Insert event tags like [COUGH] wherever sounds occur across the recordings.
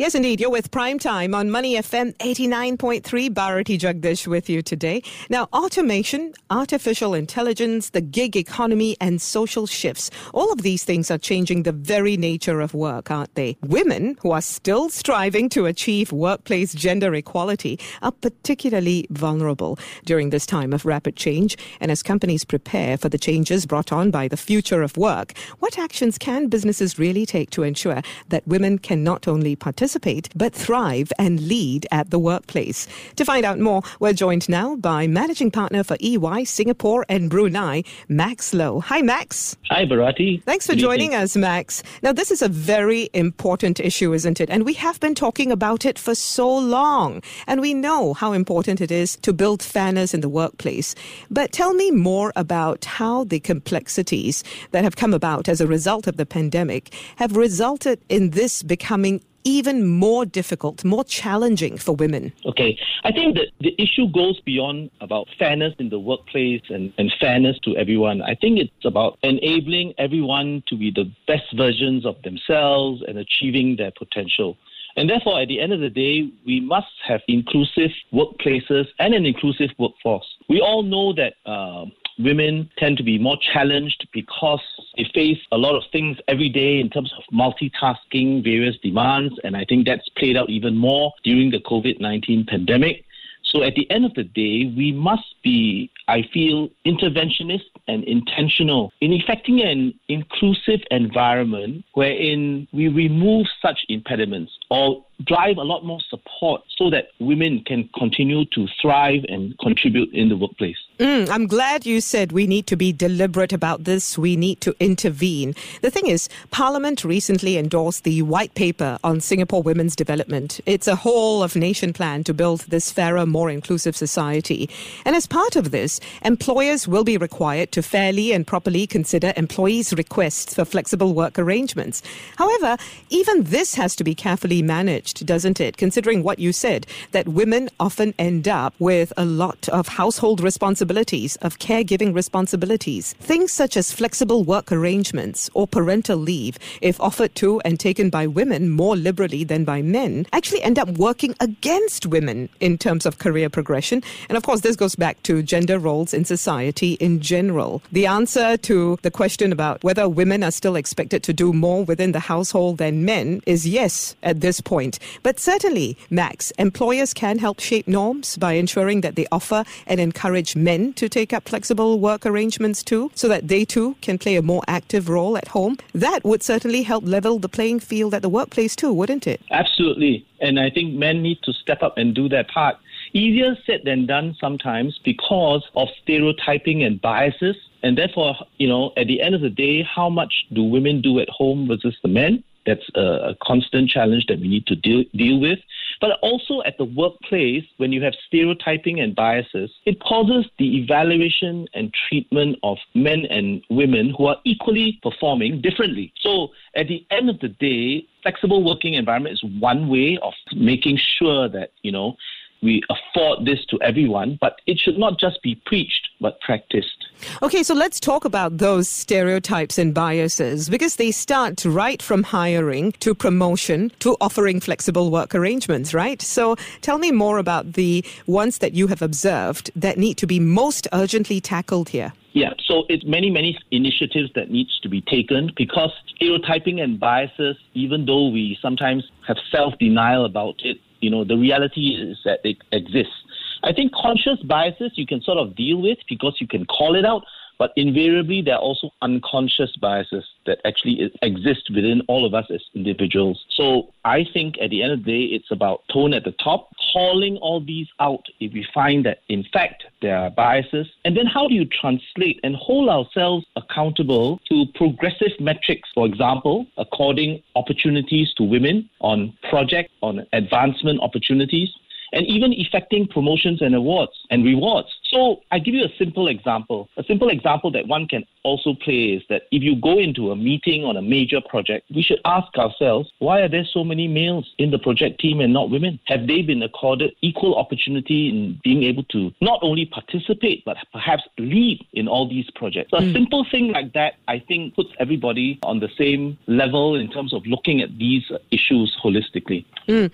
Yes, indeed. You're with Prime Time on Money FM 89.3. Bharati Jagdish with you today. Now, automation, artificial intelligence, the gig economy, and social shifts. All of these things are changing the very nature of work, aren't they? Women who are still striving to achieve workplace gender equality are particularly vulnerable during this time of rapid change. And as companies prepare for the changes brought on by the future of work, what actions can businesses really take to ensure that women can not only participate participate, but thrive and lead at the workplace. To find out more, we're joined now by Managing Partner for EY Singapore and Brunei, Max Loh. Hi, Max. Hi, Bharati. Thanks for Good joining evening. us, Max. Now, this is a very important issue, isn't it? And we have been talking about it for so long. And we know how important it is to build fairness in the workplace. But tell me more about how the complexities that have come about as a result of the pandemic have resulted in this becoming even more difficult, more challenging for women. Okay, I think that the issue goes beyond about fairness in the workplace and, and fairness to everyone. I think it's about enabling everyone to be the best versions of themselves and achieving their potential. And therefore, at the end of the day, we must have inclusive workplaces and an inclusive workforce. We all know that uh, women tend to be more challenged because they face a lot of things every day in terms of multitasking, various demands, and I think that's played out even more during the COVID 19 pandemic. So at the end of the day, we must be, I feel, interventionist and intentional in effecting an inclusive environment wherein we remove such impediments or drive a lot more support so that women can continue to thrive and contribute in the workplace. Mm, I'm glad you said we need to be deliberate about this. We need to intervene. The thing is, Parliament recently endorsed the white paper on Singapore women's development. It's a whole of nation plan to build this fairer, more inclusive society. And as part of this, employers will be required to fairly and properly consider employees' requests for flexible work arrangements. However, even this has to be carefully managed, doesn't it? Considering what you said, that women often end up with a lot of household responsibilities, of caregiving responsibilities. Things such as flexible work arrangements or parental leave, if offered to and taken by women more liberally than by men, actually end up working against women in terms of career progression. And of course, this goes back to gender roles in society in general. The answer to the question about whether women are still expected to do more within the household than men is yes at this point. But certainly, Max, employers can help shape norms by ensuring that they offer and encourage men to take up flexible work arrangements too, so that they too can play a more active role at home. That would certainly help level the playing field at the workplace too, wouldn't it? Absolutely. And I think men need to step up and do their part. Easier said than done sometimes because of stereotyping and biases. And therefore, you know, at the end of the day, how much do women do at home versus the men? That's a, a constant challenge that we need to deal, deal with. But also at the workplace, when you have stereotyping and biases, it causes the evaluation and treatment of men and women who are equally performing differently. So at the end of the day, flexible working environment is one way of making sure that, you know, we afford this to everyone, but it should not just be preached, but practiced. Okay, so let's talk about those stereotypes and biases because they start right from hiring to promotion to offering flexible work arrangements, right? So tell me more about the ones that you have observed that need to be most urgently tackled here. Yeah, so it's many, many initiatives that needs to be taken because stereotyping and biases, even though we sometimes have self-denial about it, you know, the reality is that it exists. I think conscious biases you can sort of deal with because you can call it out, but invariably there are also unconscious biases that actually exist within all of us as individuals. So I think at the end of the day, it's about tone at the top, calling all these out if we find that in fact there are biases, and then how do you translate and hold ourselves accountable to progressive metrics, for example, according opportunities to women on project, on advancement opportunities, and even effecting promotions and awards and rewards So I give you a simple example. A simple example that one can also play is that if you go into a meeting on a major project, we should ask ourselves, why are there so many males in the project team and not women? Have they been accorded equal opportunity in being able to not only participate, but perhaps lead in all these projects? So a mm. simple thing like that, I think, puts everybody on the same level in terms of looking at these issues holistically. Mm.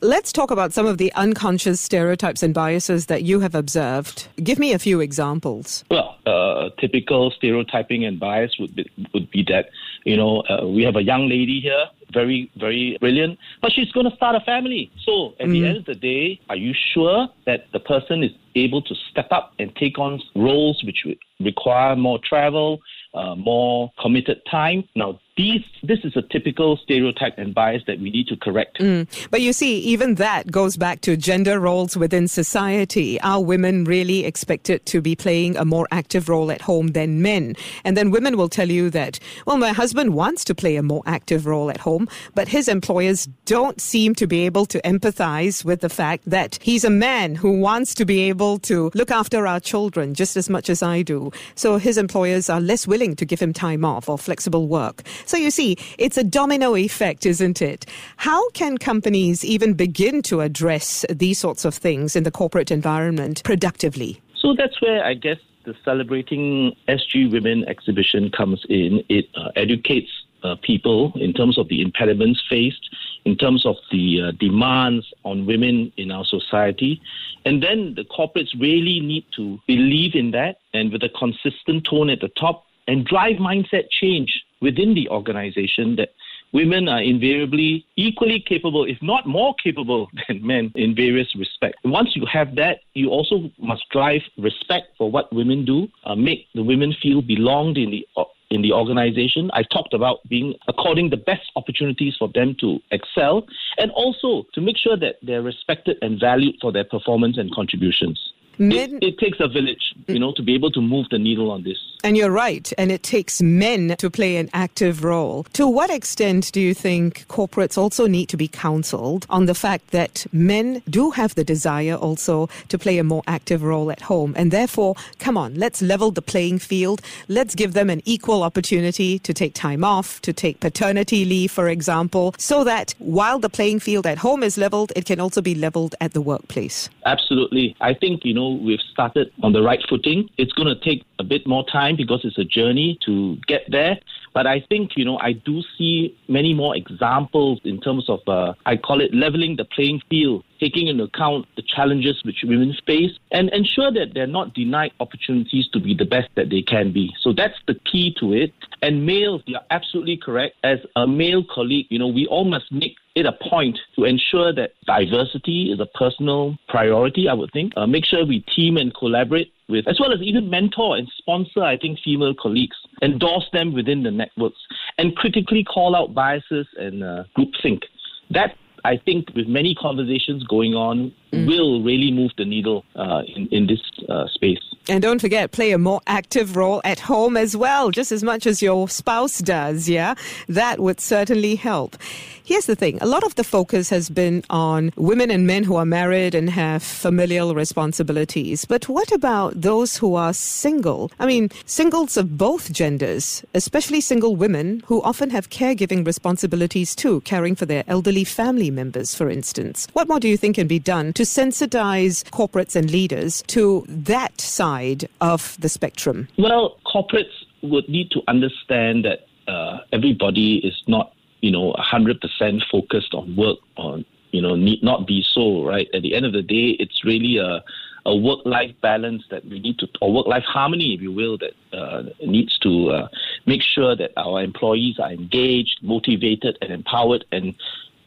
Let's talk about some of the unconscious stereotypes and biases that you have observed. Give me a few examples. Well, uh, typical stereotyping and bias would be, would be that, you know, uh, we have a young lady here, very, very brilliant, but she's going to start a family. So at mm. the end of the day, are you sure that the person is able to step up and take on roles which require more travel, uh, more committed time? Now, these, this is a typical stereotype and bias that we need to correct. Mm. But you see, even that goes back to gender roles within society. Are women really expected to be playing a more active role at home than men? And then women will tell you that, well, my husband wants to play a more active role at home, but his employers don't seem to be able to empathize with the fact that he's a man who wants to be able to look after our children just as much as I do. So his employers are less willing to give him time off or flexible work. So you see, it's a domino effect, isn't it? How can companies even begin to address these sorts of things in the corporate environment productively? So that's where I guess the Celebrating SG Women exhibition comes in. It uh, educates uh, people in terms of the impediments faced, in terms of the uh, demands on women in our society. And then the corporates really need to believe in that and with a consistent tone at the top and drive mindset change within the organization that women are invariably equally capable, if not more capable [LAUGHS] than men in various respects. Once you have that, you also must drive respect for what women do, uh, make the women feel belonged in the uh, in the organization. I talked about being according the best opportunities for them to excel and also to make sure that they're respected and valued for their performance and contributions. Men, it, it, takes a village, you mm. know, to be able to move the needle on this. And you're right. And it takes men to play an active role. To what extent do you think corporates also need to be counseled on the fact that men do have the desire also to play a more active role at home? And therefore, come on, let's level the playing field. Let's give them an equal opportunity to take time off, to take paternity leave, for example, so that while the playing field at home is leveled, it can also be leveled at the workplace. Absolutely. I think, you know, we've started on the right footing. It's going to take a bit more time because it's a journey to get there. But I think, you know, I do see many more examples in terms of, uh, I call it leveling the playing field, taking into account the challenges which women face and ensure that they're not denied opportunities to be the best that they can be. So that's the key to it. And males, you're absolutely correct. As a male colleague, you know, we all must make it a point to ensure that diversity is a personal priority, I would think. Uh, make sure we team and collaborate with, as well as even mentor and sponsor, I think, female colleagues, endorse them within the networks, and critically call out biases and uh, groupthink. That I think with many conversations going on, mm. will really move the needle uh, in, in this uh, space. And don't forget, play a more active role at home as well, just as much as your spouse does, yeah? That would certainly help. Here's the thing a lot of the focus has been on women and men who are married and have familial responsibilities. But what about those who are single? I mean, singles of both genders, especially single women who often have caregiving responsibilities too, caring for their elderly family members, for instance. What more do you think can be done to sensitize corporates and leaders to that side of the spectrum? Well, corporates would need to understand that uh, everybody is not you know, 100% focused on work or, you know, need not be so, right? At the end of the day, it's really a, a work life balance that we need to, or work life harmony, if you will, that uh, needs to uh, make sure that our employees are engaged, motivated, and empowered and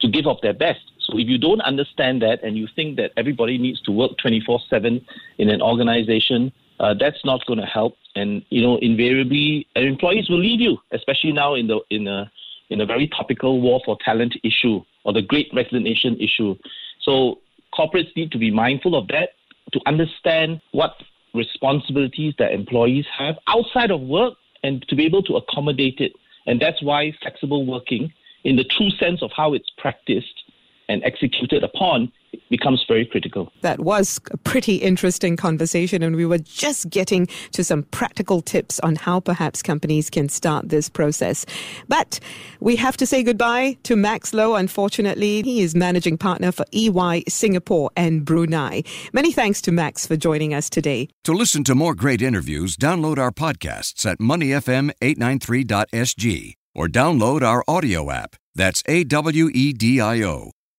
to give of their best. So if you don't understand that and you think that everybody needs to work 24 7 in an organization, uh, that's not going to help. And, you know, invariably, employees will leave you, especially now in the, in a, in a very topical war for talent issue or the great resignation issue. So corporates need to be mindful of that to understand what responsibilities their employees have outside of work and to be able to accommodate it. And that's why flexible working, in the true sense of how it's practiced, and executed upon becomes very critical. That was a pretty interesting conversation, and we were just getting to some practical tips on how perhaps companies can start this process. But we have to say goodbye to Max Loh, unfortunately. He is managing partner for EY Singapore and Brunei. Many thanks to Max for joining us today. To listen to more great interviews, download our podcasts at moneyfm893.sg or download our audio app. That's A W E D I O.